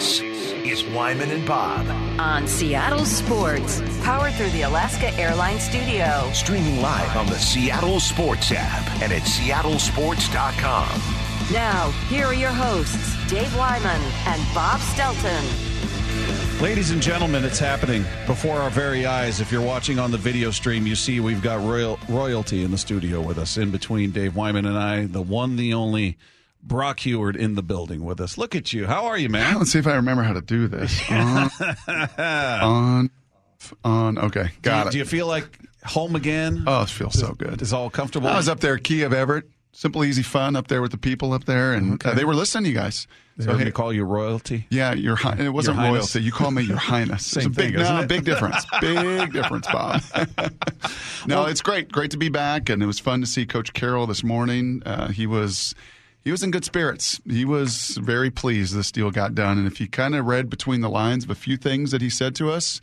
This is Wyman and Bob. on Seattle Sports, powered through the Alaska Airlines Studio. Streaming live on the Seattle Sports app and at seattlesports.com. Now, here are your hosts, Dave Wyman and Bob Stelton. Ladies and gentlemen, it's happening before our very eyes. If you're watching on the video stream, you see we've got royal, royalty in the studio with us. In between Dave Wyman and I, the one, the only Brock Huard in the building with us. Look at you. How are you, man? Let's see if I remember how to do this. On, on, on. Okay, Do got you, it. do you feel like home again? oh, it feels so good. It's all comfortable? I was up there, Key of Everett. Simple, easy fun up there with the people up there, and uh, they were listening to you guys. They So hey, call you royalty. yeah, your hi- it wasn't Your royalty. You call me your highness. Same it's a big, thing, no, big difference. Big difference, Bob. no, it's great. Great to be back, and it was fun to see Coach Carroll this morning. Uh, he was. He was in good spirits. He was very pleased this deal got done. And if you kind of read between the lines of a few things that he said to us,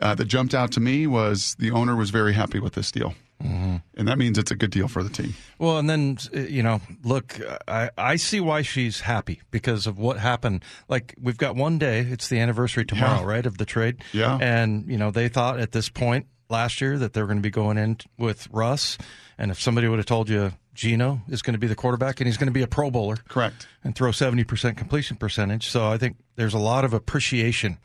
uh, that jumped out to me was the owner was very happy with this deal. Mm-hmm. And that means it's a good deal for the team. Well, and then uh, you know, look, I I see why she's happy because of what happened. Like we've got one day; it's the anniversary tomorrow, Yeah. right, of the trade. Yeah. And you know, they thought at this point last year that they're going to be going in with Russ, and if somebody would have told you Geno is going to be the quarterback and he's going to be a Pro Bowler, Correct. and throw seventy percent completion percentage, so I think there's a lot of appreciation.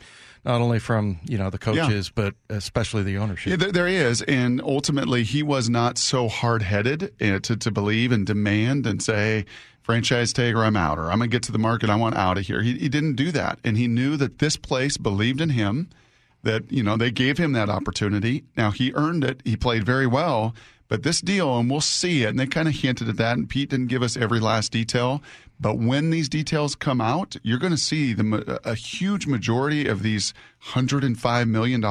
Not only from you know the coaches, but especially the ownership. Yeah, there, there is. And ultimately, he was not so hard headed uh, to, to believe and demand and say, franchise tag or I'm out, or I'm going to get to the market. I want out of here. He, he didn't do that. And he knew that this place believed in him, that, you know, they gave him that opportunity. Now, he earned it. He played very well. But this deal, and we'll see it, and they kind of hinted at that, and Pete didn't give us every last detail. But when these details come out, you're going to see the, a huge majority of these $105 million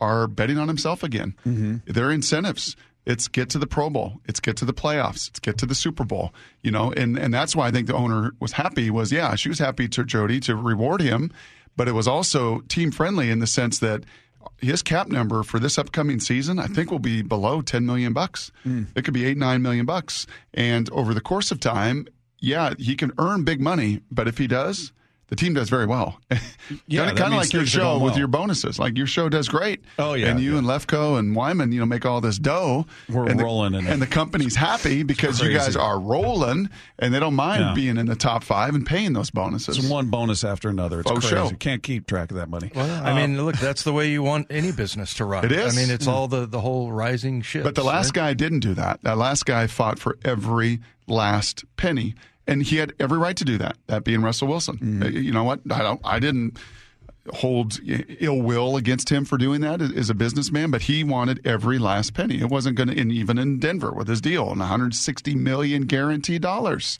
are betting on himself again. Mm-hmm. They're incentives. It's get to the Pro Bowl. It's get to the playoffs. It's get to the Super Bowl. You know, and, and that's why I think the owner was happy was, yeah, she was happy to Jody to reward him, but it was also team friendly in the sense that his cap number for this upcoming season, I think, will be below ten million bucks. Hmm. It could be eight, nine million bucks. And over the course of time, yeah, he can earn big money, but if he does, the team does very well. Yeah, kind that of like your show going with your bonuses. Like your show does great. Oh, yeah, and you yeah. and Lefko and Wyman, you know, make all this dough. We're and the- rolling in it. and the company's happy because you guys are rolling, and they don't mind Yeah. being in the top five and paying those bonuses. It's one bonus after another. It's Faux crazy. show. Can't keep track of that money. Well, I um, mean, look, that's the way you want any business to run. It is. I mean, it's mm. all the, the whole rising ship. But the last guy didn't do that. That last guy fought for every last penny, and he had every right to do that. That being Russell Wilson. Uh, You know what? I don't. I didn't hold ill will against him for doing that as a businessman, but he wanted every last penny. It wasn't going to, and even in Denver with his deal, and 160 million guaranteed dollars.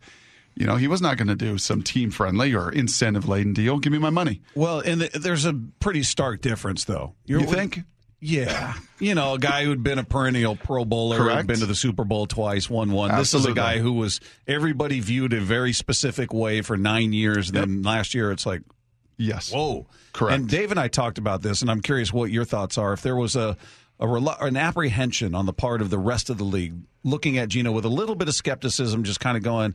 You know, he was not going to do some team friendly or incentive laden deal. Give me my money. Well, and the, there's a pretty stark difference, though. You You're- think? Yeah. You know, a guy who'd been a perennial Pro Bowler, Correct. had been to the Super Bowl twice, won one. This is a guy who was everybody viewed a very specific way for nine years. Then last year, it's like, Yes. whoa. Correct. And Dave and I talked about this, and I'm curious what your thoughts are. If there was a, a an apprehension on the part of the rest of the league looking at Geno with a little bit of skepticism, just kind of going,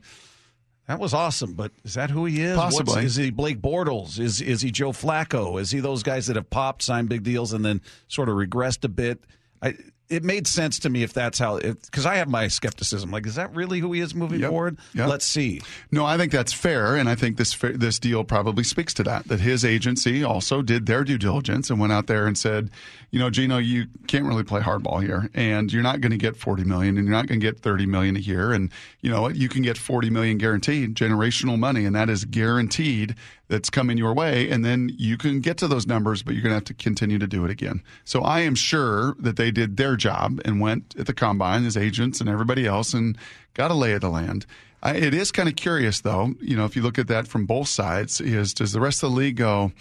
that was awesome, but is that who he is? What's- Possibly. is he Blake Bortles? Is is he Joe Flacco? Is he those guys that have popped, signed big deals, and then sort of regressed a bit? I, it made sense to me if that's how, because I have my skepticism. Like, is that really who he is moving Yep. forward? Yep. Let's see. No, I think that's fair, and I think this this deal probably speaks to that. That his agency also did their due diligence and went out there and said, you know, Geno, you can't really play hardball here, and you're not going to get forty million, and you're not going to get thirty million a year, and you know you can get forty million guaranteed, generational money, and that is guaranteed. That's coming your way, and then you can get to those numbers, but you're going to have to continue to do it again. So I am sure that they did their job and went at the combine, as agents and everybody else, and got a lay of the land. I, it is kind of curious, though. You know, if you look at that from both sides, is does the rest of the league go,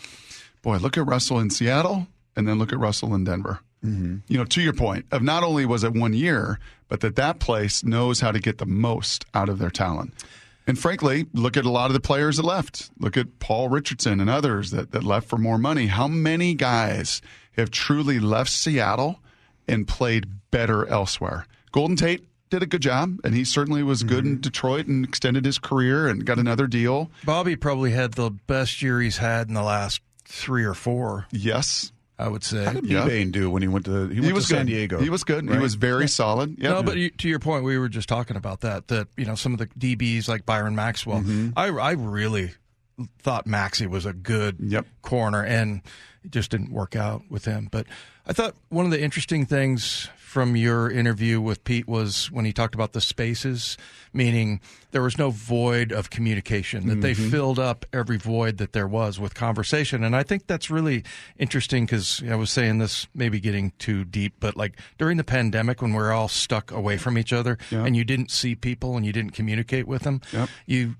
boy, look at Russell in Seattle, and then look at Russell in Denver. Mm-hmm. You know, to your point of not only was it one year, but that that place knows how to get the most out of their talent. And frankly, look at a lot of the players that left. Look at Paul Richardson and others that, that left for more money. How many guys have truly left Seattle and played better elsewhere? Golden Tate, did a good job, and he certainly was good Mm-hmm. in Detroit and extended his career and got another deal. Bobby probably had the best year he's had in the last three or four. Yes, I would say. How did Yeah. Bane do when he went to he went he was to San good. Diego? He was good. He was very solid. Yep. No, but you, to your point, we were just talking about that. That you know, some of the DBs like Byron Maxwell. Mm-hmm. I I really thought Maxie was a good Yep. corner, and it just didn't work out with him. But I thought one of the interesting things from your interview with Pete was when he talked about the spaces, meaning there was no void of communication, that they mm-hmm. filled up every void that there was with conversation. And I think that's really interesting because I was saying this maybe getting too deep, but like during the pandemic when we are all stuck away from each other and you didn't see people and you didn't communicate with them, Yep. you,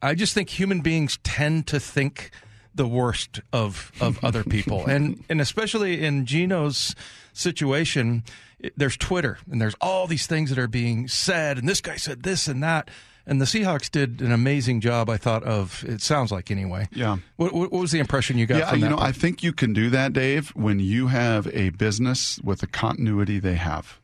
I just think human beings tend to think the worst of of other people, and and especially in Geno's situation, there's Twitter and there's all these things that are being said, and this guy said this and that. And the Seahawks did an amazing job, I thought, of it sounds like anyway. Yeah. What, what was the impression you got yeah, from you know, I think you can do that, Dave, when you have a business with the continuity they have.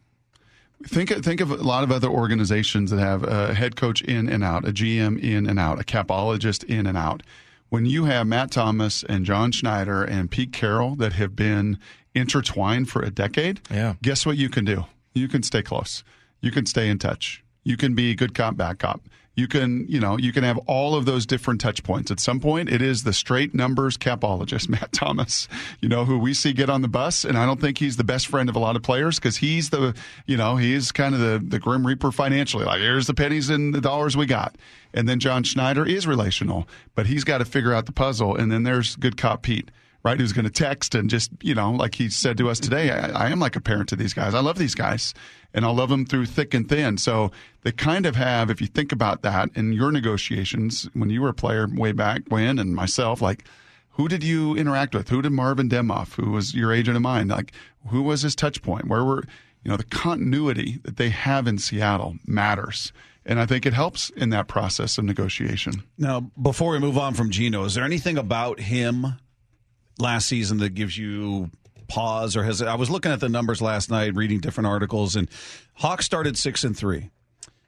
Think think of a lot of other organizations that have a head coach in and out, a GM in and out, a capologist in and out. When you have Matt Thomas and John Schneider and Pete Carroll that have been intertwined for a decade, Yeah. guess what you can do? You can stay close. You can stay in touch. You can be good cop, bad cop. You can, you know, you can have all of those different touch points. At some point, it is the straight numbers capologist, Matt Thomas, you know, who we see get on the bus. And I don't think he's the best friend of a lot of players because he's the, you know, he's kind of the, the grim reaper financially. Like, here's the pennies and the dollars we got. And then John Schneider is relational, but he's got to figure out the puzzle. And then there's good cop Pete right? Who's going to text and just, you know, like he said to us today, I, I am like a parent to these guys. I love these guys and I'll love them through thick and thin. So they kind of have, if you think about that in your negotiations, when you were a player way back when and myself, like, who did you interact with? Who did Marvin Demoff, who was your agent of mine? Like, who was his touch point? Where were, you know, the continuity that they have in Seattle matters. And I think it helps in that process of negotiation. Now, before we move on from Geno, is there anything about him last season that gives you pause or has I was looking at the numbers last night, reading different articles, and Hawks started six and three.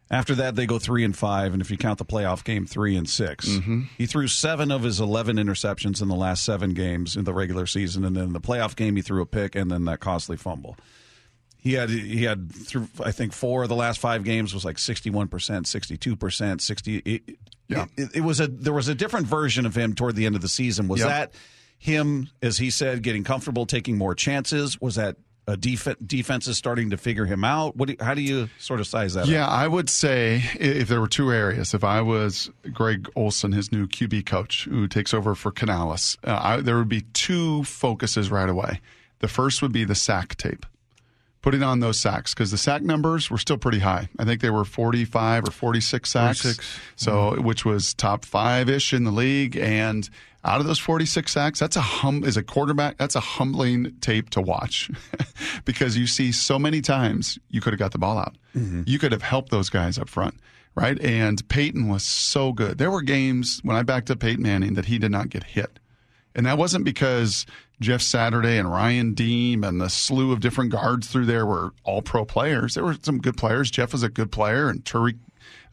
After that, they go three and five, and if you count the playoff game, three and 6 Mm-hmm. He threw seven of his eleven interceptions in the last seven games in the regular season, and then in the playoff game, he threw a pick and then that costly fumble. He had he had through I think four of the last five games was like sixty one percent, sixty two percent, sixty. it- Yeah. it, it was a there was a different version of him toward the end of the season. Was Yep. that him, as he said, getting comfortable, taking more chances? Was that a def- defense is starting to figure him out? What? Do, how do you sort of size that? up? Yeah, I would say if there were two areas, if I was Greg Olson, his new QB coach who takes over for Canales, uh, I, there would be two focuses right away. The first would be the sack tape, putting on those sacks because the sack numbers were still pretty high. I think they were 45 or 46 sacks, 46. so which was top five ish in the league. And out of those 46 sacks, that's a hum as a quarterback. That's a humbling tape to watch because you see so many times you could have got the ball out. You could have helped those guys up front, right? And Peyton was so good. There were games when I backed up Peyton Manning that he did not get hit. And that wasn't because Jeff Saturday and Ryan Diem and the slew of different guards through there were all pro players. There were some good players. Jeff was a good player, and Tarik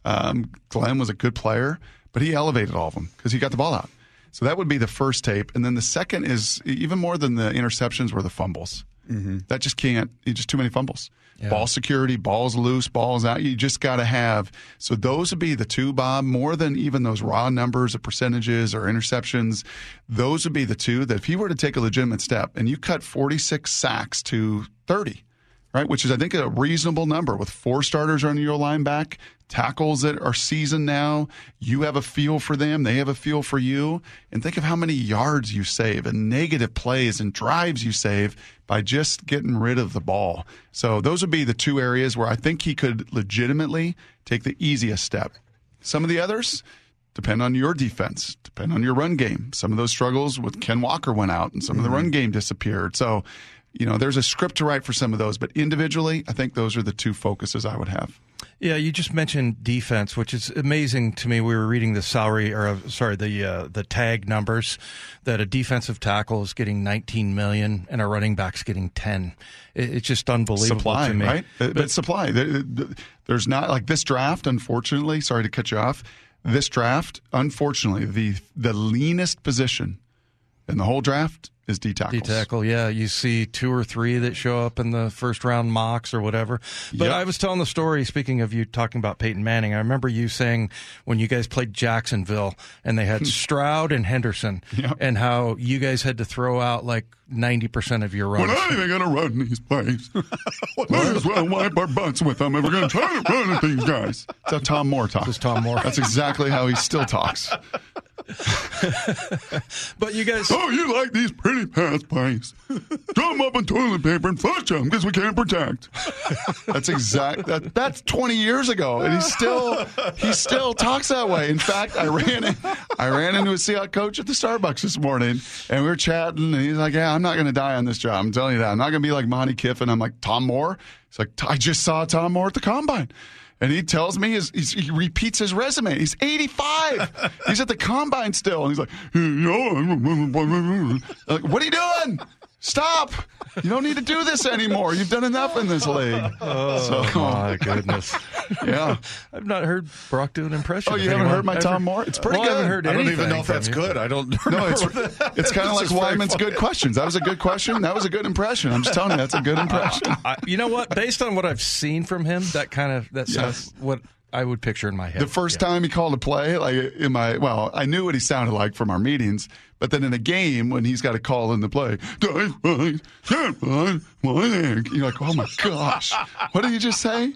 um, Glenn was a good player, but he elevated all of them because he got the ball out. So that would be the first tape. And then the second is even more than the interceptions were the fumbles. Mm-hmm. That just can't, just too many fumbles. Ball security, balls loose, balls out. You just got to have. So those would be the two, Bob, more than even those raw numbers of percentages or interceptions. Those would be the two that if he were to take a legitimate step and you cut 46 sacks to 30, right? Which is, I think, a reasonable number with four starters on your line back, tackles that are seasoned now. You have a feel for them, they have a feel for you. And think of how many yards you save and negative plays and drives you save by just getting rid of the ball. So those would be the two areas where I think he could legitimately take the easiest step. Some of the others, depend on your defense, depend on your run game. Some of those struggles with Ken Walker went out and some of the run mm-hmm. game disappeared. So, you know, there's a script to write for some of those, but individually, I think those are the two focuses I would have. Yeah, you just mentioned defense, which is amazing to me. We were reading the salary, or uh, sorry, the uh, the tag numbers that a defensive tackle is getting 19 million and a running back's getting 10. It's just unbelievable supply, to me. right? But, but supply. There- there- There's not like this draft. Unfortunately, sorry to cut you off. This draft, unfortunately, the the leanest position in the whole draft is D tackles. D tackle, yeah. You see two or three that show up in the first round mocks or whatever. But Yep. I was telling the story, speaking of you talking about Peyton Manning, I remember you saying when you guys played Jacksonville and they had Stroud and Henderson Yep. and how you guys had to throw out like 90% of your runs. We're not even going to run these plays. Might as well wipe our butts with them if we're going to try to run at these guys. That's how Tom Moore talks. This Tom Moore. That's exactly how he still talks. But you guys, Oh, you like these pretty pass plays? Throw them up in toilet paper and flush them because we can't protect. That's exact. That, that's 20 years ago, and he still he still talks that way. In fact, I ran in, I ran into a Seahawks coach at the Starbucks this morning, and we were chatting, and he's like, "Yeah, I'm not going to die on this job. I'm telling you that. I'm not going to be like Monte Kiffin. I'm like Tom Moore. He's like, I just saw Tom Moore at the combine. And he tells me his, he's, he repeats his resume. He's 85. he's at the combine still. And he's like, like, what are you doing? Stop. You don't need to do this anymore. You've done enough in this league. oh my goodness. Yeah. I've not heard Brock do an impression. Oh, you haven't heard my ever. Tom Moore? It's pretty Well, I haven't good. heard I don't even know if that's you. good. I don't. No, it's it's kind of like It's very Wyman's good questions. That was a good question. That was a good impression. I'm just telling you, that's a good uh, impression. I, you know what? Based on what I've seen from him, that kind of that sounds Yes. what I would picture in my head. The first time he called a play, like in my well, I knew what he sounded like from our meetings, but then in a game when he's got to call in the play, "Die fine, find my egg," you're like, oh my gosh, what did you just say?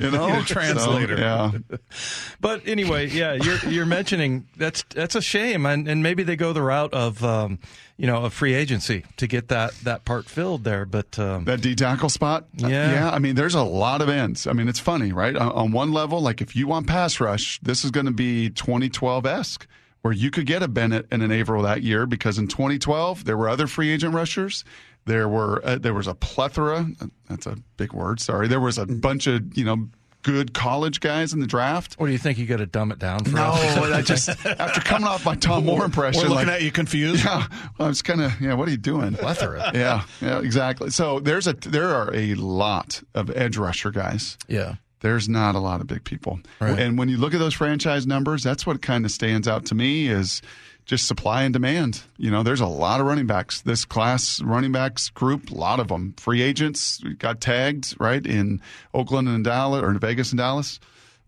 You know, a translator. So, yeah, But anyway, yeah, you're you're mentioning that's that's a shame, and and maybe they go the route of um, you know a free agency to get that that part filled there. But um, that D tackle spot. Uh, Yeah. yeah. I mean, there's a lot of ends. I mean, it's funny, right? On, on one level, like if you want pass rush, this is going to be 2012 esque, where you could get a Bennett and an Avril that year because in 2012 there were other free agent rushers. There were uh, there was a plethora. That's a big word. Sorry. There was a bunch of you know good college guys in the draft. what do you think? You got to dumb it down for No, us? I just after coming off my Tom Moore impression, We're looking like, at you confused. yeah, I was kind of yeah. What are you doing? Plethora. Yeah, yeah, exactly. So there's a there are a lot of edge rusher guys. Yeah. There's not a lot of big people. Right. And when you look at those franchise numbers, that's what kind of stands out to me is just supply and demand. You know, there's a lot of running backs. This class running backs group, a lot of them. Free agents got tagged, right, in Oakland and Dallas or in Vegas and Dallas.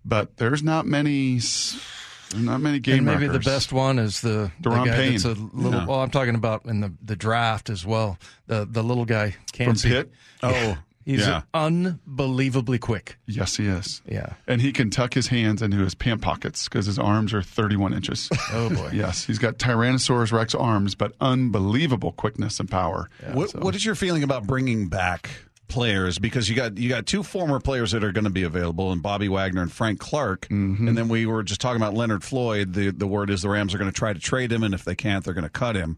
But there's not many not many game and maybe wreckers. the best one is the, the guy Payne. that's a little. No. Well, I'm talking about in the, the draft as well. The the little guy from Kancey. Pitt. Oh, He's yeah. unbelievably quick. Yes, he is. Yeah. And he can tuck his hands into his pant pockets because his arms are 31 inches. Oh boy. yes, he's got Tyrannosaurus Rex arms, but unbelievable quickness and power. What, what is your feeling about bringing back players? Because you got you got two former players that are going to be available, and Bobby Wagner and Frank Clark. Mm-hmm. And then we were just talking about Leonard Floyd. The the word is the Rams are going to try to trade him, and if they can't, they're going to cut him.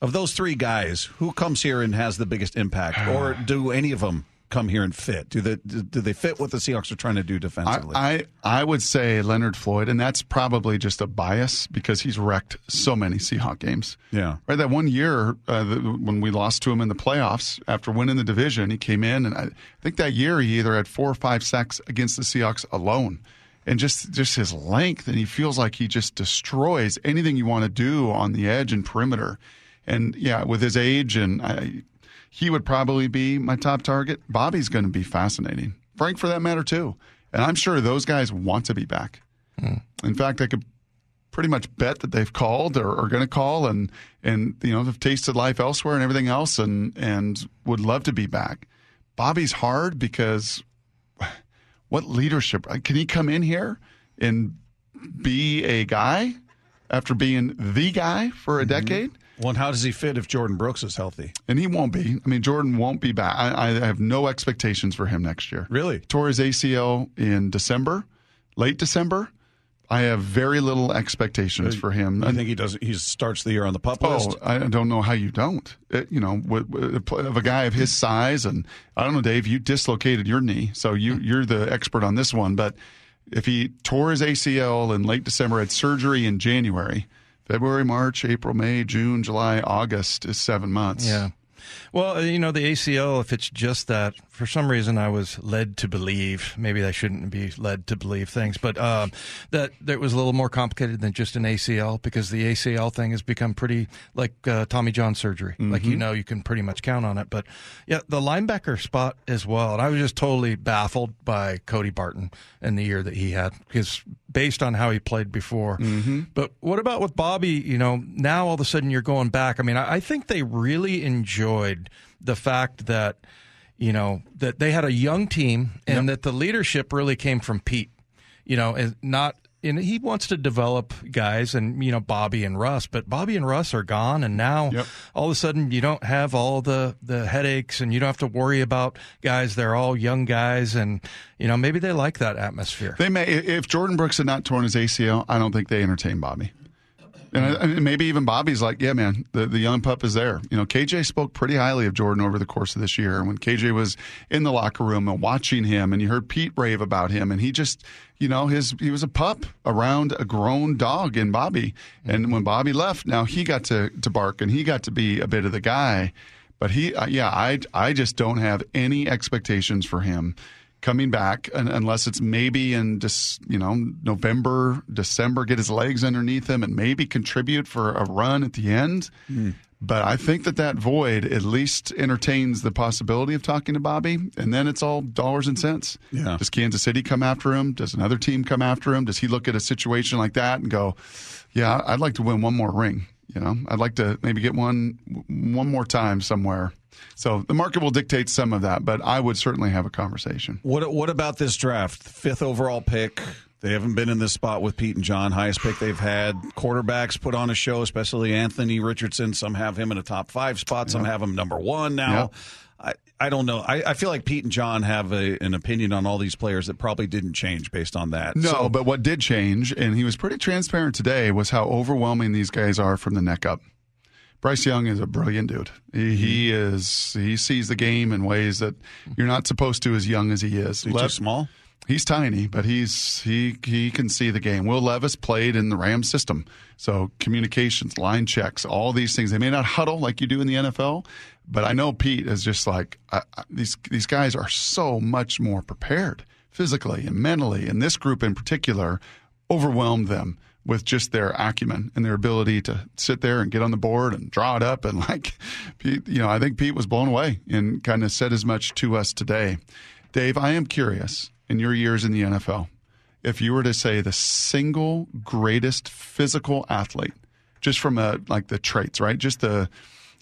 Of those three guys, who comes here and has the biggest impact, or do any of them come here and fit? Do they do they fit what the Seahawks are trying to do defensively? I, I I would say Leonard Floyd, and that's probably just a bias because he's wrecked so many Seahawk games. Yeah. right. That one year uh, the, when we lost to him in the playoffs after winning the division, he came in, and I think that year he either had four or five sacks against the Seahawks alone, and just just his length, and he feels like he just destroys anything you want to do on the edge and perimeter. And yeah, with his age, and I, he would probably be my top target. Bobby's going to be fascinating. Frank, for that matter, too. And I'm sure those guys want to be back. Hmm. In fact, I could pretty much bet that they've called or are going to call and and you know have tasted life elsewhere and everything else and and would love to be back. Bobby's hard because what leadership uh, can he come in here and be a guy after being the guy for a mm-hmm. decade? Well, and how does he fit if Jordyn Brooks is healthy? And he won't be. I mean, Jordyn won't be back. I, I have no expectations for him next year. Really? Tore his ACL in December, late December. I have very little expectations uh, for him. I think he does. He starts the year on the pup list. Oh, I don't know how you don't. It, you know, with, with, of a guy of his size, and I don't know, Dave. You dislocated your knee, so you hmm. you're the expert on this one. But if he tore his ACL in late December, had surgery in January, February, March, April, May, June, July, August is seven months. Yeah. Well, you know, the ACL, if it's just that, for some reason I was led to believe, maybe I shouldn't be led to believe things, but um, that, that it was a little more complicated than just an ACL because the ACL thing has become pretty like uh, Tommy John surgery. Mm-hmm. Like, you know, you can pretty much count on it. But yeah, the linebacker spot as well. And I was just totally baffled by Cody Barton and the year that he had because based on how he played before. Mm-hmm. But what about with Bobby? You know, now all of a sudden you're going back. I mean, I, I think they really enjoyed the fact that you know that they had a young team and yep. that the leadership really came from Pete. You know, and not and he wants to develop guys and you know Bobby and Russ, but Bobby and Russ are gone, and now yep. all of a sudden you don't have all the the headaches, and you don't have to worry about guys. They're all young guys, and you know maybe they like that atmosphere. They may. If Jordyn Brooks had not torn his ACL, I don't think they entertain Bobby. And maybe even Bobby's like, yeah, man, the, the young pup is there. You know, KJ spoke pretty highly of Jordyn over the course of this year. And when KJ was in the locker room and watching him, and you heard Pete rave about him, and he just, you know, his he was a pup around a grown dog in Bobby. And when Bobby left, now he got to to bark and he got to be a bit of the guy. But he, uh, yeah, I I just don't have any expectations for him coming back unless it's maybe in just you know November, December, get his legs underneath him and maybe contribute for a run at the end. Mm. But I think that that void at least entertains the possibility of talking to Bobby, and then it's all dollars and cents. Yeah. Does Kansas City come after him? Does another team come after him? Does he look at a situation like that and go, "Yeah, I'd like to win one more ring"? You know, I'd like to maybe get one one more time somewhere. So the market will dictate some of that, but I would certainly have a conversation. What What about this draft? Fifth overall pick. They haven't been in this spot with Pete and John. Highest pick they've had. Quarterbacks put on a show, especially Anthony Richardson. Some have him in a top five spot. Some have him number one now. I, I don't know. I, I feel like Pete and John have a, an opinion on all these players that probably didn't change based on that. No, so, but what did change, and he was pretty transparent today, was how overwhelming these guys are from the neck up. Bryce Young is a brilliant dude. He, he, mm-hmm. is. He sees the game in ways that you're not supposed to as young as he is. He's too small. He's tiny, but he's he he can see the game. Will Levis played in the Rams system, so communications, line checks, all these things. They may not huddle like you do in the NFL, but I know Pete is just like these. These guys are so much more prepared physically and mentally, and this group in particular overwhelmed them with just their acumen and their ability to sit there and get on the board and draw it up. And like, Pete, you know, I think Pete was blown away and kind of said as much to us today. Dave, I am curious in your years in the NFL, if you were to say the single greatest physical athlete, just from a, like the traits, right? Just the,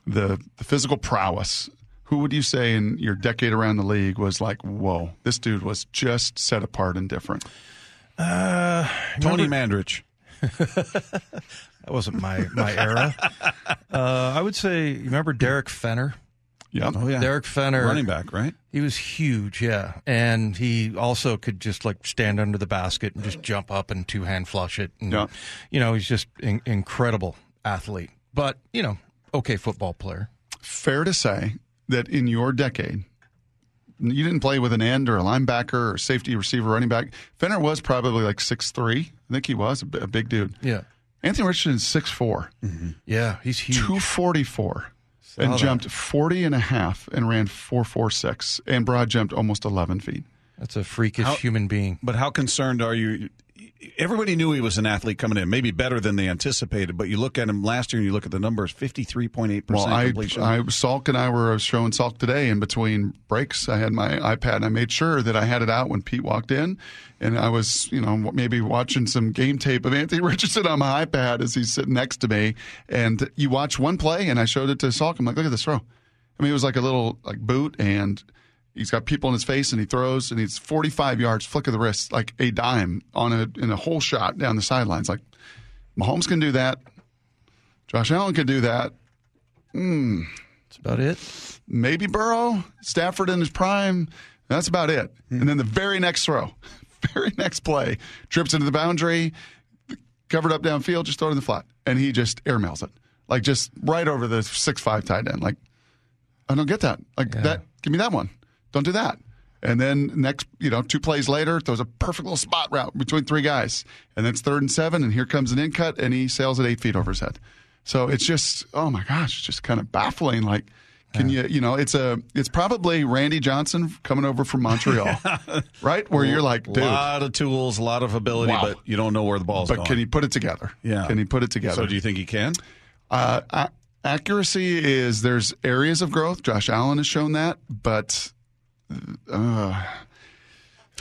the, the physical prowess. Who would you say in your decade around the league was like, whoa, this dude was just set apart and different? Uh, Tony Mandarich. that wasn't my my era. Uh, I would say, you remember Derrick Fenner? Yeah. Oh, yeah. Derrick Fenner. Running back, right? He was huge, yeah. And he also could just like stand under the basket and just jump up and two hand flush it. And, yeah. You know, he's just in- incredible athlete. But, you know, okay football player. Fair to say that in your decade, you didn't play with an end or a linebacker or safety receiver running back. Fenner was probably like six three. I think he was a, big dude. Yeah. Anthony Richardson is 6'4". Mm-hmm. Yeah, he's huge. 244 and that. jumped 40 and a half and ran 446 and broad jumped almost 11 feet. That's a freakish how, human being. But how concerned are you? Everybody knew he was an athlete coming in, maybe better than they anticipated. But you look at him last year and you look at the numbers, fifty three point eight percent completion. I, I Salk and I were showing Salk today in between breaks. I had my iPad and I made sure that I had it out when Pete walked in, and I was you know maybe watching some game tape of Anthony Richardson on my iPad as he's sitting next to me, and you watch one play and I showed it to Salk. I'm like, look at this throw. I mean, it was like a little like boot and He's got people in his face and he throws and he's 45 yards, flick of the wrist, like a dime on a in a whole shot down the sidelines. Like Mahomes can do that. Josh Allen can do that. Hmm. That's about it. Maybe Burrow, Stafford in his prime. That's about it. Mm. And then the very next throw, very next play, trips into the boundary, covered up downfield, just throw it in the flat. And he just airmails it. Like just right over the six five tight end. Like, I don't get that. Like that give me that one. Don't do that. And then next, you know, two plays later, throws a perfect little spot route between three guys. And then it's third and seven, and here comes an in cut, and he sails it eight feet over his head. So it's just, oh my gosh, it's just kind of baffling. Like, can you, you know, it's a, it's probably Randy Johnson coming over from Montreal, right? Where you're like, A lot of tools, a lot of ability, Wow. but you don't know where the ball's but going. can he put it together? Yeah. Can he put it together? so do you think he can? Uh, accuracy is there's areas of growth. Josh Allen has shown that, but uh,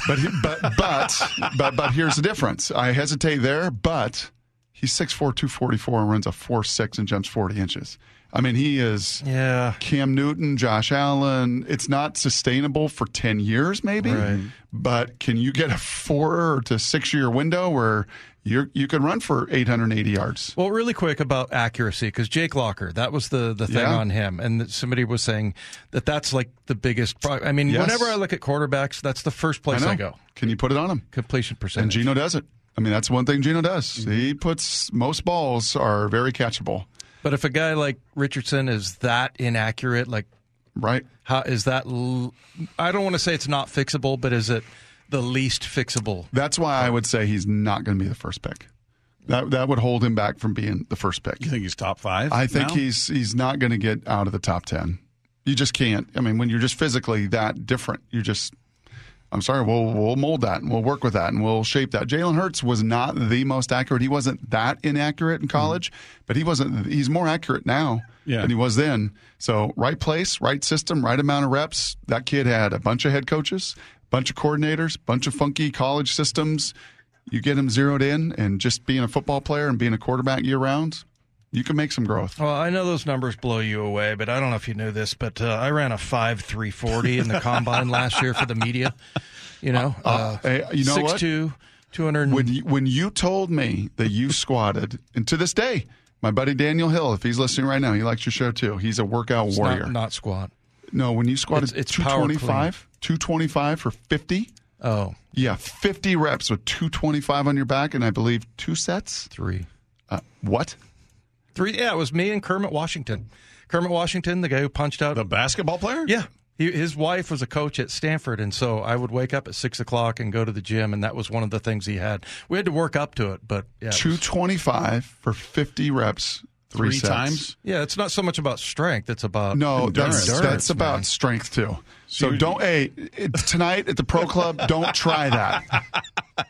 but he- but but but but here's the difference. I hesitate there, but he's 6'4", 244 and runs a four six and jumps 40 inches. I mean, he is Yeah. Cam Newton, Josh Allen. It's not sustainable for 10 years, maybe. Right. But can you get a four to six year window where you you can run for 880 yards? Well, really quick about accuracy, because Jake Locker, that was the, the thing Yeah. on him. And somebody was saying that that's like the biggest. Pro- I mean, Yes. whenever I look at quarterbacks, that's the first place I I, go. Can you put it on him? Completion percentage. And Geno does it. I mean, that's one thing Geno does. Mm-hmm. He puts most balls are very catchable, But if a guy like Richardson is that inaccurate, like right? how is that? L- I don't want to say it's not fixable, but is it the least fixable? That's why I would say he's not going to be the first pick. That that would hold him back from being the first pick. You think he's top five? I think now? he's he's not going to get out of the top ten. You just can't. I mean, when you're just physically that different, you just. I'm sorry. We'll we'll mold that and we'll work with that and we'll shape that. Jalen Hurts was not the most accurate. He wasn't that inaccurate in college, but he wasn't. He's more accurate now Yeah. than he was then. So right place, right system, right amount of reps. That kid had a bunch of head coaches, bunch of coordinators, bunch of funky college systems. You get him zeroed in, and just being a football player and being a quarterback year round, you can make some growth. Well, I know those numbers blow you away, but I don't know if you knew this, but uh, I ran a five three forty in the combine last year for the media. You know, uh, hey, you know what? 6'2", 200 When you, when you told me that you squatted, and to this day, my buddy Daniel Hill, if he's listening right now, he likes your show too. He's a workout it's warrior. Not, not squat. No, when you squatted It's- it's 225, 225 for 50. Oh, Yeah, 50 reps with 225 on your back, and I believe two sets. three. Uh, what? Three. Yeah, it was me and Kermit Washington. Kermit Washington, the guy who punched out. the basketball player. yeah, he, his wife was a coach at Stanford, and so I would wake up at six o'clock and go to the gym, and that was one of the things he had. We had to work up to it, but yeah, it was- 225 for 50 reps, three, three times. yeah, it's not so much about strength; it's about No, endurance. that's that's about man. strength too. So you- don't hey tonight at the pro club. Don't try that.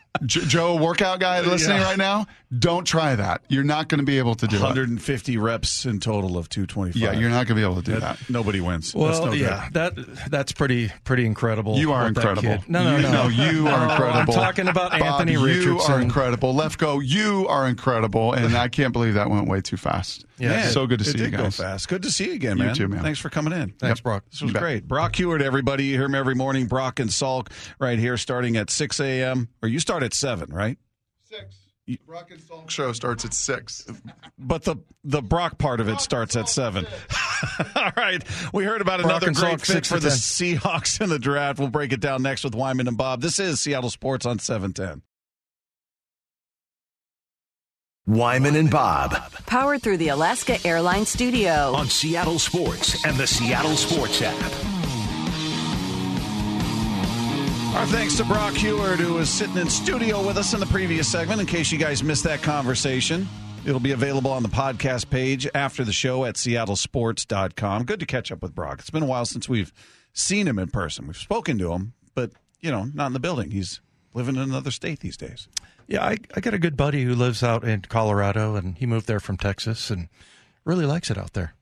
J- Joe, workout guy listening Yeah. right now, don't try that. You're not going to be able to do it. 150 reps in total of 225. Yeah, you're not going to be able to do that. Nobody wins. Well, That's no good. yeah, that that's pretty pretty incredible. You are what that incredible. kid- No, no, you, no, you are incredible. I'm talking about Bob, Anthony You Richardson. are incredible. Lefko, you are incredible, and I can't believe that went way too fast. Yeah. Man, so good to it see you did go fast. Good to see you again, man. You man. too, man. Thanks for coming in. Thanks, Brock. This was great. Brock Huard, everybody. You hear him every morning. Brock and Salk right here starting at 6 a.m. Or you start at 7, right? Six. You, Brock and Salk show starts at six. But the the Brock part of it starts at 7. All right. We heard about Brock another great Salk, fit for the Seahawks in the draft. We'll break it down next with Wyman and Bob. This is Seattle Sports on 710. Wyman and Bob Powered through the Alaska Airlines Studio. on Seattle Sports and the Seattle Sports app. Our thanks to Brock Huard, who was sitting in studio with us in the previous segment. In case you guys missed that conversation, it'll be available on the podcast page after the show at seattlesports.com. Good to catch up with Brock. It's been a while since we've seen him in person. We've spoken to him, but, you know, not in the building. He's living in another state these days. Yeah, I, I got a good buddy who lives out in Colorado, and he moved there from Texas, and really likes it out there.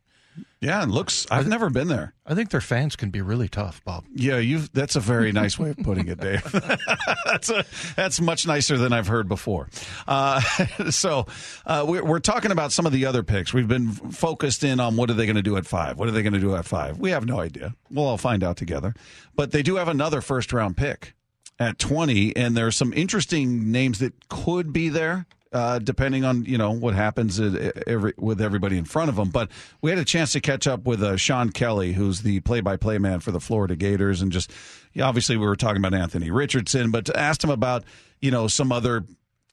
Yeah, and looks, I've never been there. I think their fans can be really tough, Bob. Yeah, you. That's a very nice way of putting it, Dave. that's a, that's much nicer than I've heard before. Uh, so uh, we're, we're talking about some of the other picks. We've been focused in on what are they going to do at five. What are they going to do at five? We have no idea. We'll all find out together. But they do have another first round pick at twenty, and there are some interesting names that could be there. Uh, depending on you know what happens every, with everybody in front of them, but we had a chance to catch up with uh, Sean Kelly, who's the play-by-play man for the Florida Gators, and just obviously we were talking about Anthony Richardson, but asked him about you know some other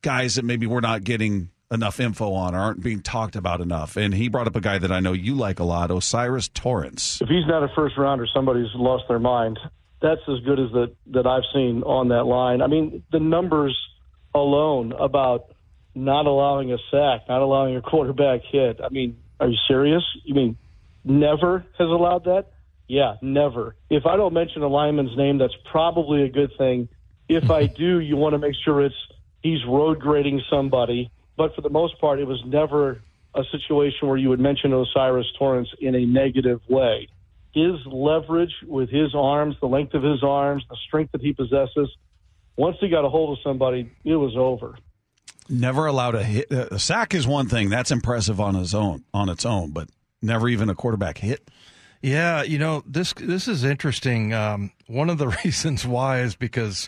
guys that maybe we're not getting enough info on aren't being talked about enough. And he brought up a guy that I know you like a lot, O'Cyrus Torrence. If he's not a first rounder, somebody's lost their mind. That's as good as that that I've seen on that line. I mean, the numbers alone about not allowing a sack, not allowing a quarterback hit. I mean, are you serious? You mean never has allowed that? Yeah, never. If I don't mention a lineman's name, that's probably a good thing. If I do, you want to make sure it's he's road grading somebody. But for the most part, it was never a situation where you would mention O'Cyrus Torrence in a negative way. His leverage with his arms, the length of his arms, the strength that he possesses, once he got a hold of somebody, it was over. Never allowed a hit. A sack is one thing that's impressive on its own, on its own, but never even a quarterback hit. Yeah, you know this this is interesting. Um, one of the reasons why is because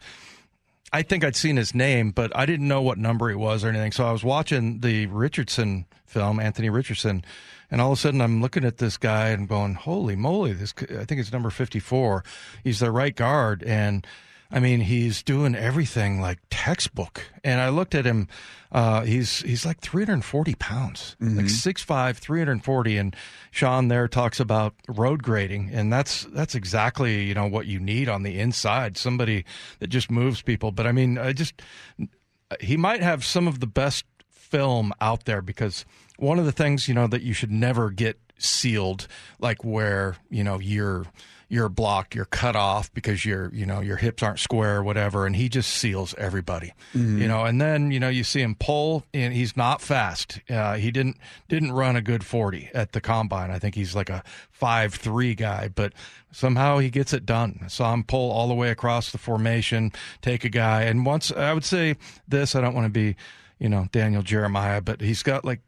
I think I'd seen his name, but I didn't know what number he was or anything. So I was watching the Richardson film, Anthony Richardson, and all of a sudden I'm looking at this guy and going, "Holy moly! This I think it's number 54. He's the right guard and." I mean, he's doing everything like textbook. And I looked at him. Uh, he's he's like 340 pounds, mm-hmm. like 6'5", 340. And Sean there talks about road grading, and that's that's exactly you know what you need on the inside. Somebody that just moves people. But I mean, I just he might have some of the best film out there because one of the things you know that you should never get sealed, like where you know you're you're blocked, you're cut off because your you know your hips aren't square or whatever, and he just seals everybody, mm-hmm. you know. And then you know you see him pull, and he's not fast. Uh, he didn't didn't run a good forty at the combine. I think he's like a five three guy, but somehow he gets it done. I saw him pull all the way across the formation, take a guy, and once I would say this, I don't want to be, you know, Daniel Jeremiah, but he's got like like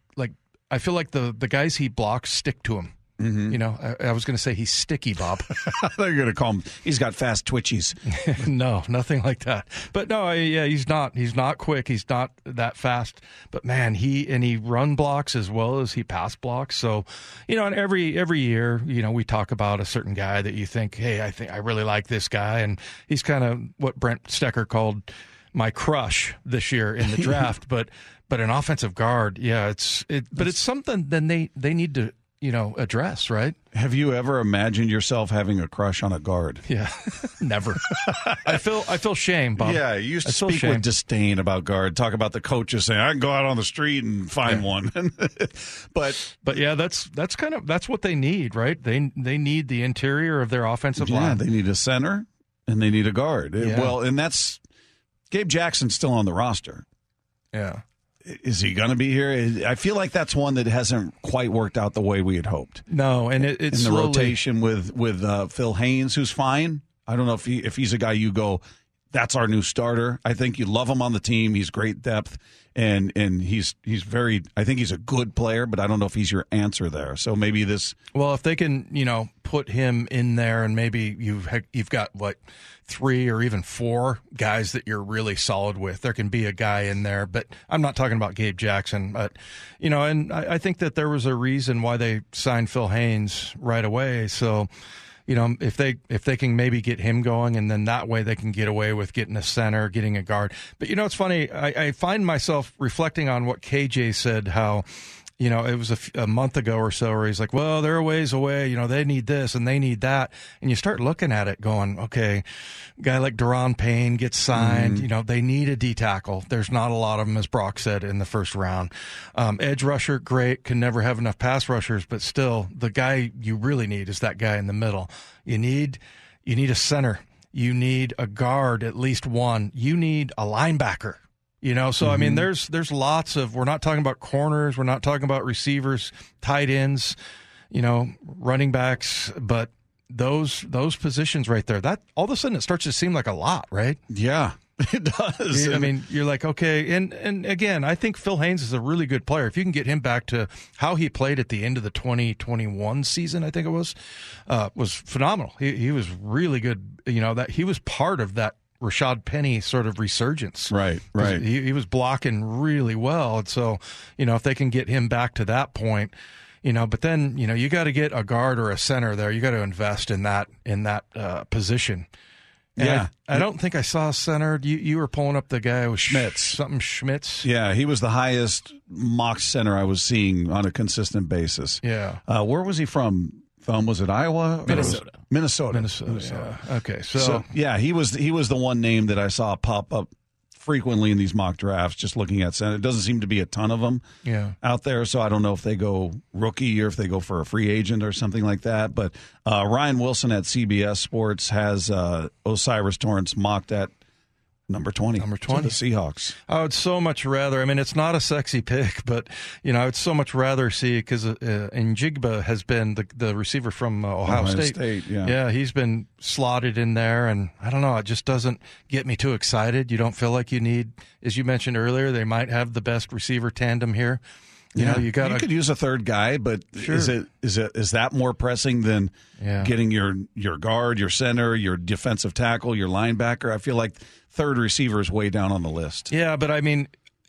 I feel like the the guys he blocks stick to him. Mm-hmm. You know, I, I was going to say he's sticky, Bob. They're going to call him. He's got fast twitchies. no, nothing like that. But no, yeah, he's not. He's not quick. He's not that fast. But man, he and he run blocks as well as he pass blocks. So, you know, and every every year, you know, we talk about a certain guy that you think, hey, I think I really like this guy, and he's kind of what Brent Stecker called my crush this year in the draft. but but an offensive guard, yeah, it's it. But it's something. Then they they need to you know, address, right? Have you ever imagined yourself having a crush on a guard? Yeah, never. I feel I feel shame, Bob. Yeah, you used to speak shame. with disdain about guard. Talk about the coaches saying I can go out on the street and find yeah. one. but but yeah, that's that's kind of that's what they need, right? They they need the interior of their offensive yeah, line. They need a center and they need a guard. Yeah. Well, and that's Gabe Jackson's still on the roster. Yeah is he going to be here? I feel like that's one that hasn't quite worked out the way we had hoped. No, and it, it's in the slowly... rotation with with uh, Phil Haynes, who's fine. I don't know if he if he's a guy you go, that's our new starter. I think you love him on the team. He's great depth, and and he's he's very. I think he's a good player, but I don't know if he's your answer there. So maybe this. Well, if they can, you know, put him in there, and maybe you've you've got what three or even four guys that you're really solid with. There can be a guy in there, but I'm not talking about Gabe Jackson. But you know, and I, I think that there was a reason why they signed Phil Haynes right away. So you know, if they if they can maybe get him going, and then that way they can get away with getting a center, getting a guard. But you know, it's funny. I, I find myself reflecting on what KJ said, how you know, it was a, f- a month ago or so where he's like, well, they're a ways away. You know, they need this and they need that. And you start looking at it going, okay, guy like Daron Payne gets signed. Mm-hmm. You know, they need a D tackle. There's not a lot of them, as Brock said in the first round. Um, edge rusher, great, can never have enough pass rushers, but still, the guy you really need is that guy in the middle. You need, you need a center. You need a guard, at least one. You need a linebacker you know, so mm-hmm. I mean, mm-hmm. there's there's lots of. We're not talking about corners. We're not talking about receivers, tight ends, you know, running backs, but those those positions right there. That all of a sudden it starts to seem like a lot, right? Yeah, it does. I mean, you're like, okay, and and again, I think Phil Haynes is a really good player. If you can get him back to how he played at the end of the 2021 season, I think it was, uh, was phenomenal. He he was really good. You know that he was part of that Rashad Penny sort of resurgence. Right, right. He, he was blocking really well. And so, you know, if they can get him back to that point, you know, but then, you know, you got to get a guard or a center there. You got to invest in that, in that uh, position. And Yeah. I, I don't think I saw a center. You you were pulling up the guy with Schmitz. something Schmitz. Yeah, he was the highest mock center I was seeing on a consistent basis. Yeah. Uh, where was he from? Thumb was it Iowa? Or was- Minnesota. Minnesota. Minnesota. Yeah. Okay. So, So yeah, he was he was the one name that I saw pop up frequently in these mock drafts. Just looking at center, it doesn't seem to be a ton of them yeah. out there. So I don't know if they go rookie or if they go for a free agent or something like that. But uh, Ryan Wilson at CBS Sports has uh, O'Cyrus Torrence mocked at number twenty. Number 20. the Seahawks. I would so much rather. I mean, it's not a sexy pick, but you know, I would so much rather see because uh, Njigba has been the the receiver from uh, Ohio, Ohio State. State, yeah. yeah, he's been slotted in there, and I don't know. It just doesn't get me too excited. You don't feel like you need, as you mentioned earlier, they might have the best receiver tandem here. You know, you got you could use a third guy, but is it is it is that more pressing than Yeah. getting your your guard, your center, your defensive tackle, your linebacker? I feel like third receiver is way down on the list. Yeah, but I mean,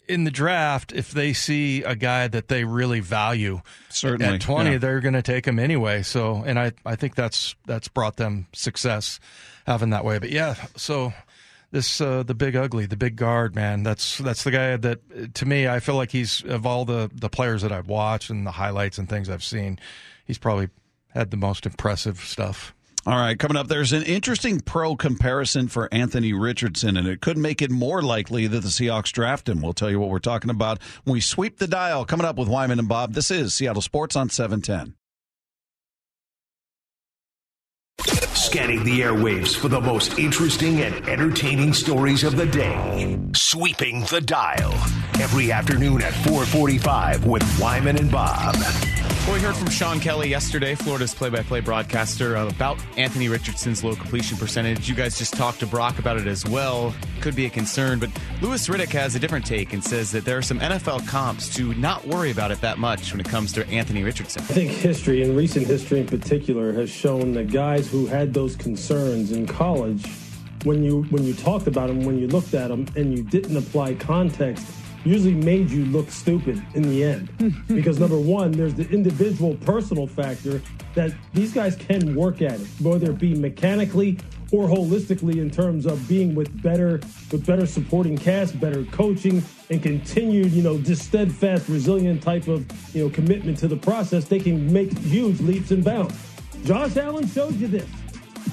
in the draft, if they see a guy that they really value, Certainly, at twenty, yeah. they're going to take him anyway. So, and I, I think that's that's brought them success having that way. But yeah, so this uh, the big ugly, the big guard, man. That's that's the guy that to me, I feel like he's of all the the players that I've watched and the highlights and things I've seen, he's probably had the most impressive stuff. All right, coming up, there's an interesting pro comparison for Anthony Richardson, and it could make it more likely that the Seahawks draft him. We'll tell you what we're talking about when we sweep the dial. Coming up with Wyman and Bob. This is Seattle Sports on 710. Scanning the airwaves for the most interesting and entertaining stories of the day. Sweeping the dial. Every afternoon at 445 with Wyman and Bob. Well, we heard from Sean Kelly yesterday, Florida's play-by-play broadcaster, uh, about Anthony Richardson's low completion percentage. You guys just talked to Brock about it as well. Could be a concern, but Louis Riddick has a different take and says that there are some NFL comps to not worry about it that much when it comes to Anthony Richardson. I think history, and recent history in particular, has shown that guys who had those concerns in college, when you when you talked about them, when you looked at them, and you didn't apply context, usually made you look stupid in the end. because number one, there's the individual personal factor that these guys can work at it, whether it be mechanically or holistically in terms of being with better with better supporting cast, better coaching, and continued, you know, just steadfast, resilient type of, you know, commitment to the process, they can make huge leaps and bounds. Josh Allen showed you this.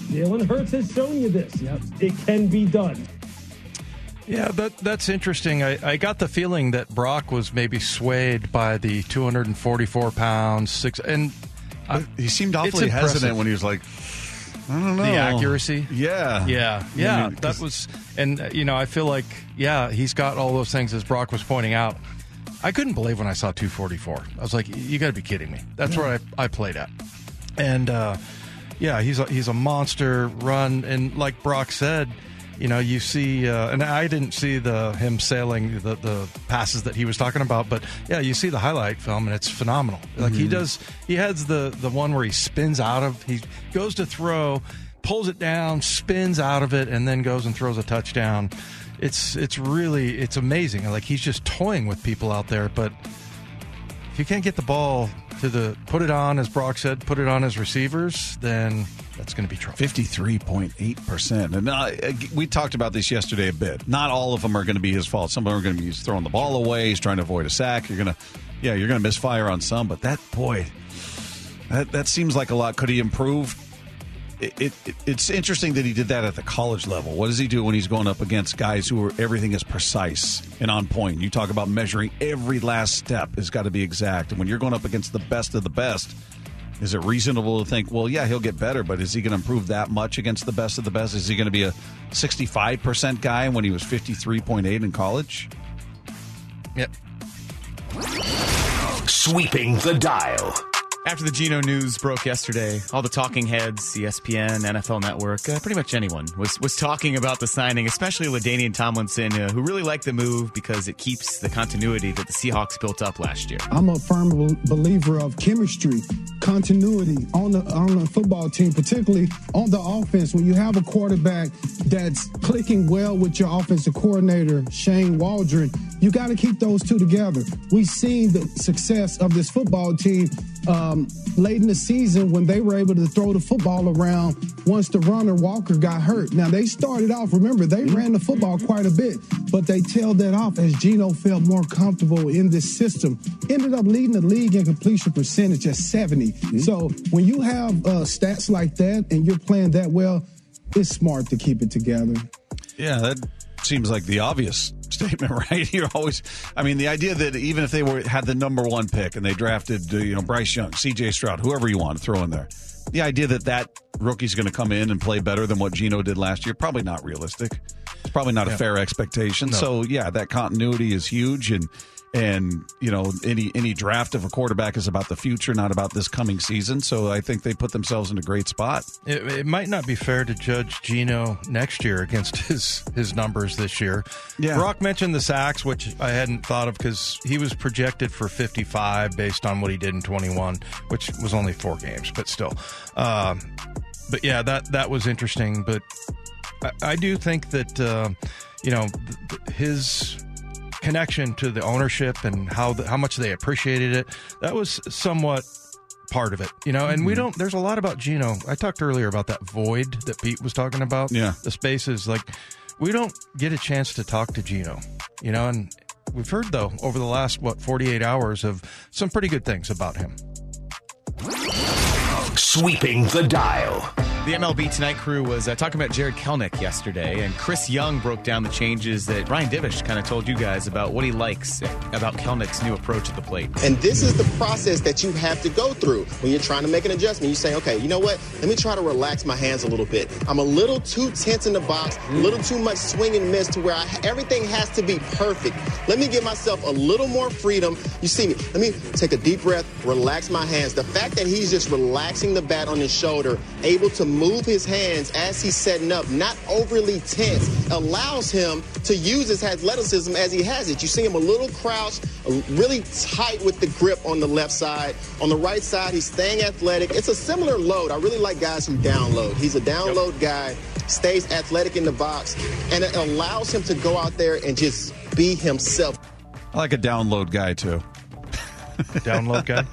Jalen Hurts has shown you this. It can be done. Yeah, that that's interesting. I, I got the feeling that Brock was maybe swayed by the 244 pounds six, and I, He seemed awfully hesitant when he was like, I don't know. the accuracy. Yeah. Yeah, I yeah, mean, that was, and uh, you know, I feel like, yeah, he's got all those things as Brock was pointing out. I couldn't believe when I saw 244. I was like, you got to be kidding me. That's where I, I played at, and uh, yeah, he's a, he's a monster run, and like Brock said, you know, you see, uh, and I didn't see the him sailing the the passes that he was talking about, but yeah, you see the highlight film, and it's phenomenal. Like he does, he has the the one where he spins out of, he goes to throw pulls it down, spins out of it, and then goes and throws a touchdown. It's it's really it's amazing. Like he's just toying with people out there, but if you can't get the ball to the put it on, as Brock said, put it on his receivers, then that's going to be trouble. 53.8%. And uh, we talked about this yesterday a bit. Not all of them are going to be his fault. Some of them are going to be he's throwing the ball away, he's trying to avoid a sack. You're going to, yeah, you're going to misfire on some, but that, boy, that, that seems like a lot. Could he improve? It, it, it- it's interesting that he did that at the college level. What does he do when he's going up against guys who are everything is precise and on point? You talk about measuring every last step has got to be exact. And when you're going up against the best of the best, is it reasonable to think, well, yeah, he'll get better, but is he going to improve that much against the best of the best? Is he going to be a 65% guy when he was 53.8 in college? Yep. Sweeping the dial. After the Geno news broke yesterday, all the talking heads, ESPN, NFL Network, uh, pretty much anyone was was talking about the signing, especially LaDainian Tomlinson, uh, who really liked the move because it keeps the continuity that the Seahawks built up last year. I'm a firm believer of chemistry, continuity on the on the football team, particularly on the offense. When you have a quarterback that's clicking well with your offensive coordinator, Shane Waldron, you got to keep those two together. We've seen the success of this football team um, late in the season when they were able to throw the football around once the runner Walker got hurt. Now they started off, remember, they ran the football quite a bit, but they tailed that off as Geno felt more comfortable in this system. Ended up leading the league in completion percentage at 70. Mm-hmm. So when you have uh, stats like that and you're playing that well, it's smart to keep it together. Yeah, that seems like the obvious statement, right? You're always, I mean, the idea that even if they were had the number one pick and they drafted, uh, you know, Bryce Young, C.J. Stroud, whoever you want to throw in there, the idea that that rookie's going to come in and play better than what Geno did last year probably not realistic. It's probably not yeah. a fair expectation. No. So yeah, that continuity is huge and and you know any any draft of a quarterback is about the future not about this coming season. So i think they put themselves in a great spot. It, it might not be fair to judge Geno next year against his his numbers this year. Yeah. Brock mentioned the sacks which i hadn't thought of because he was projected for 55 based on what he did in 21 which was only four games but still. Um, but yeah that that was interesting. But i, I do think that uh, you know his connection to the ownership and how the, how much they appreciated it. That was somewhat part of it, you know. And mm-hmm. we don't. There's a lot about Geno. I talked earlier about that void that Pete was talking about. Yeah, the spaces like we don't get a chance to talk to Geno, you know. And we've heard though over the last what 48 hours of some pretty good things about him. Sweeping the dial. The MLB Tonight crew was uh, talking about Jarred Kelenic yesterday, and Chris Young broke down the changes that Ryan Divish kind of told you guys about what he likes about Kelenic's new approach at the plate. And this is the process that you have to go through when you're trying to make an adjustment. You say, okay, you know what? Let me try to relax my hands a little bit. I'm a little too tense in the box, a little too much swing and miss to where I, everything has to be perfect. Let me give myself a little more freedom. You see me. Let me take a deep breath, relax my hands. The fact that he's just relaxing the bat on his shoulder, able to move his hands as he's setting up, not overly tense, allows him to use his athleticism as he has it. You see him a little crouched, really tight with the grip on the left side. On the right side, he's staying athletic. It's a similar load. I really like guys who download. He's a download yep. guy, stays athletic in the box, and it allows him to go out there and just be himself. I like a download guy too. Download guy.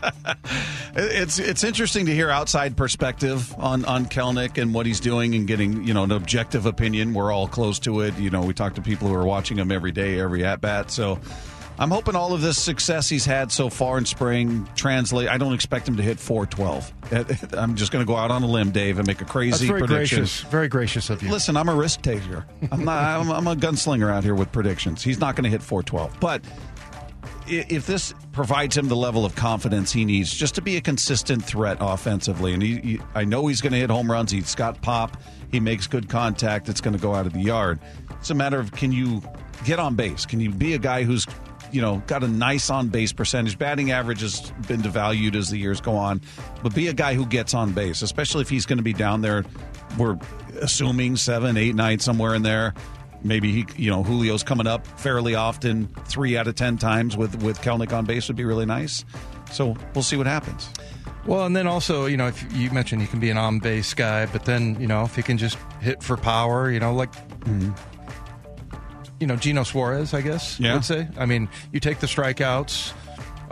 it's it's interesting to hear outside perspective on on Kelenic and what he's doing and getting you know an objective opinion. We're all close to it. You know, we talk to people who are watching him every day, every at bat. So. I'm hoping all of this success he's had so far in spring translate. I don't expect him to hit 412. I'm just going to go out on a limb, Dave, and make a crazy very prediction. Gracious, very gracious of you. Listen, I'm a risk taker. I'm not. I'm, I'm a gunslinger out here with predictions. He's not going to hit 412, but if this provides him the level of confidence he needs just to be a consistent threat offensively, and he, he I know he's going to hit home runs. He's got pop. He makes good contact. It's going to go out of the yard. It's a matter of can you get on base? Can you be a guy who's you know got a nice on base percentage? Batting average has been devalued as the years go on, but be a guy who gets on base, especially if he's going to be down there. We're assuming seven, eight, nine, somewhere in there maybe he, you know, Julio's coming up fairly often, three out of ten times with with Kelenic on base would be really nice. So we'll see what happens. Well, and then also, you know, if you mentioned he can be an on base guy, but then you know if he can just hit for power, you know, like. Mm-hmm. You know, Geno Suarez, I guess yeah. would say. I mean, you take the strikeouts,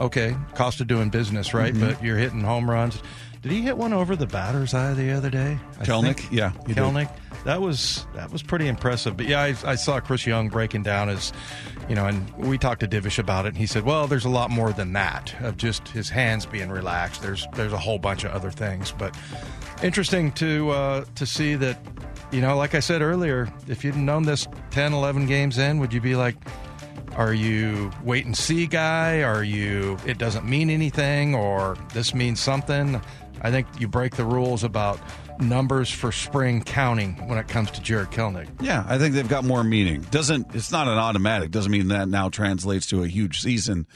okay, cost of doing business, right? Mm-hmm. But you're hitting home runs. Did he hit one over the batter's eye the other day? I think? yeah, Kelenic. Did that was that was pretty impressive. But yeah, I, I, saw Chris Young breaking down his, you know, and we talked to Divish about it, and he said, well, there's a lot more than that of just his hands being relaxed. There's there's a whole bunch of other things, but interesting to uh, to see that, you know, like I said earlier, if you'd known this 10, 11 games in, would you be like? Are you wait and see guy? Are you it doesn't mean anything or this means something? I think you break the rules about numbers for spring counting when it comes to Jarred Kelenic. Yeah, I think they've got more meaning. Doesn't it's not an automatic. Doesn't mean that now translates to a huge season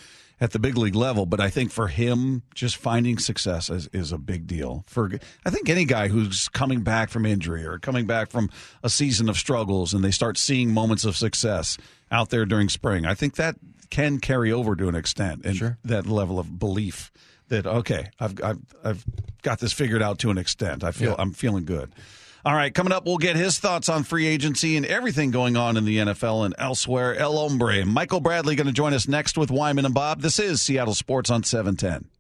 at the big league level. But I think for him, just finding success is, is a big deal. For I think any guy who's coming back from injury or coming back from a season of struggles and they start seeing moments of success out there during spring, I think that can carry over to an extent and sure. that level of belief that okay, I've I've I've got this figured out to an extent. I feel yeah. I'm feeling good. All right, coming up, we'll get his thoughts on free agency and everything going on in the NFL and elsewhere. El Hombre, Michael Bradley, going to join us next with Wyman and Bob. This is Seattle Sports on 710.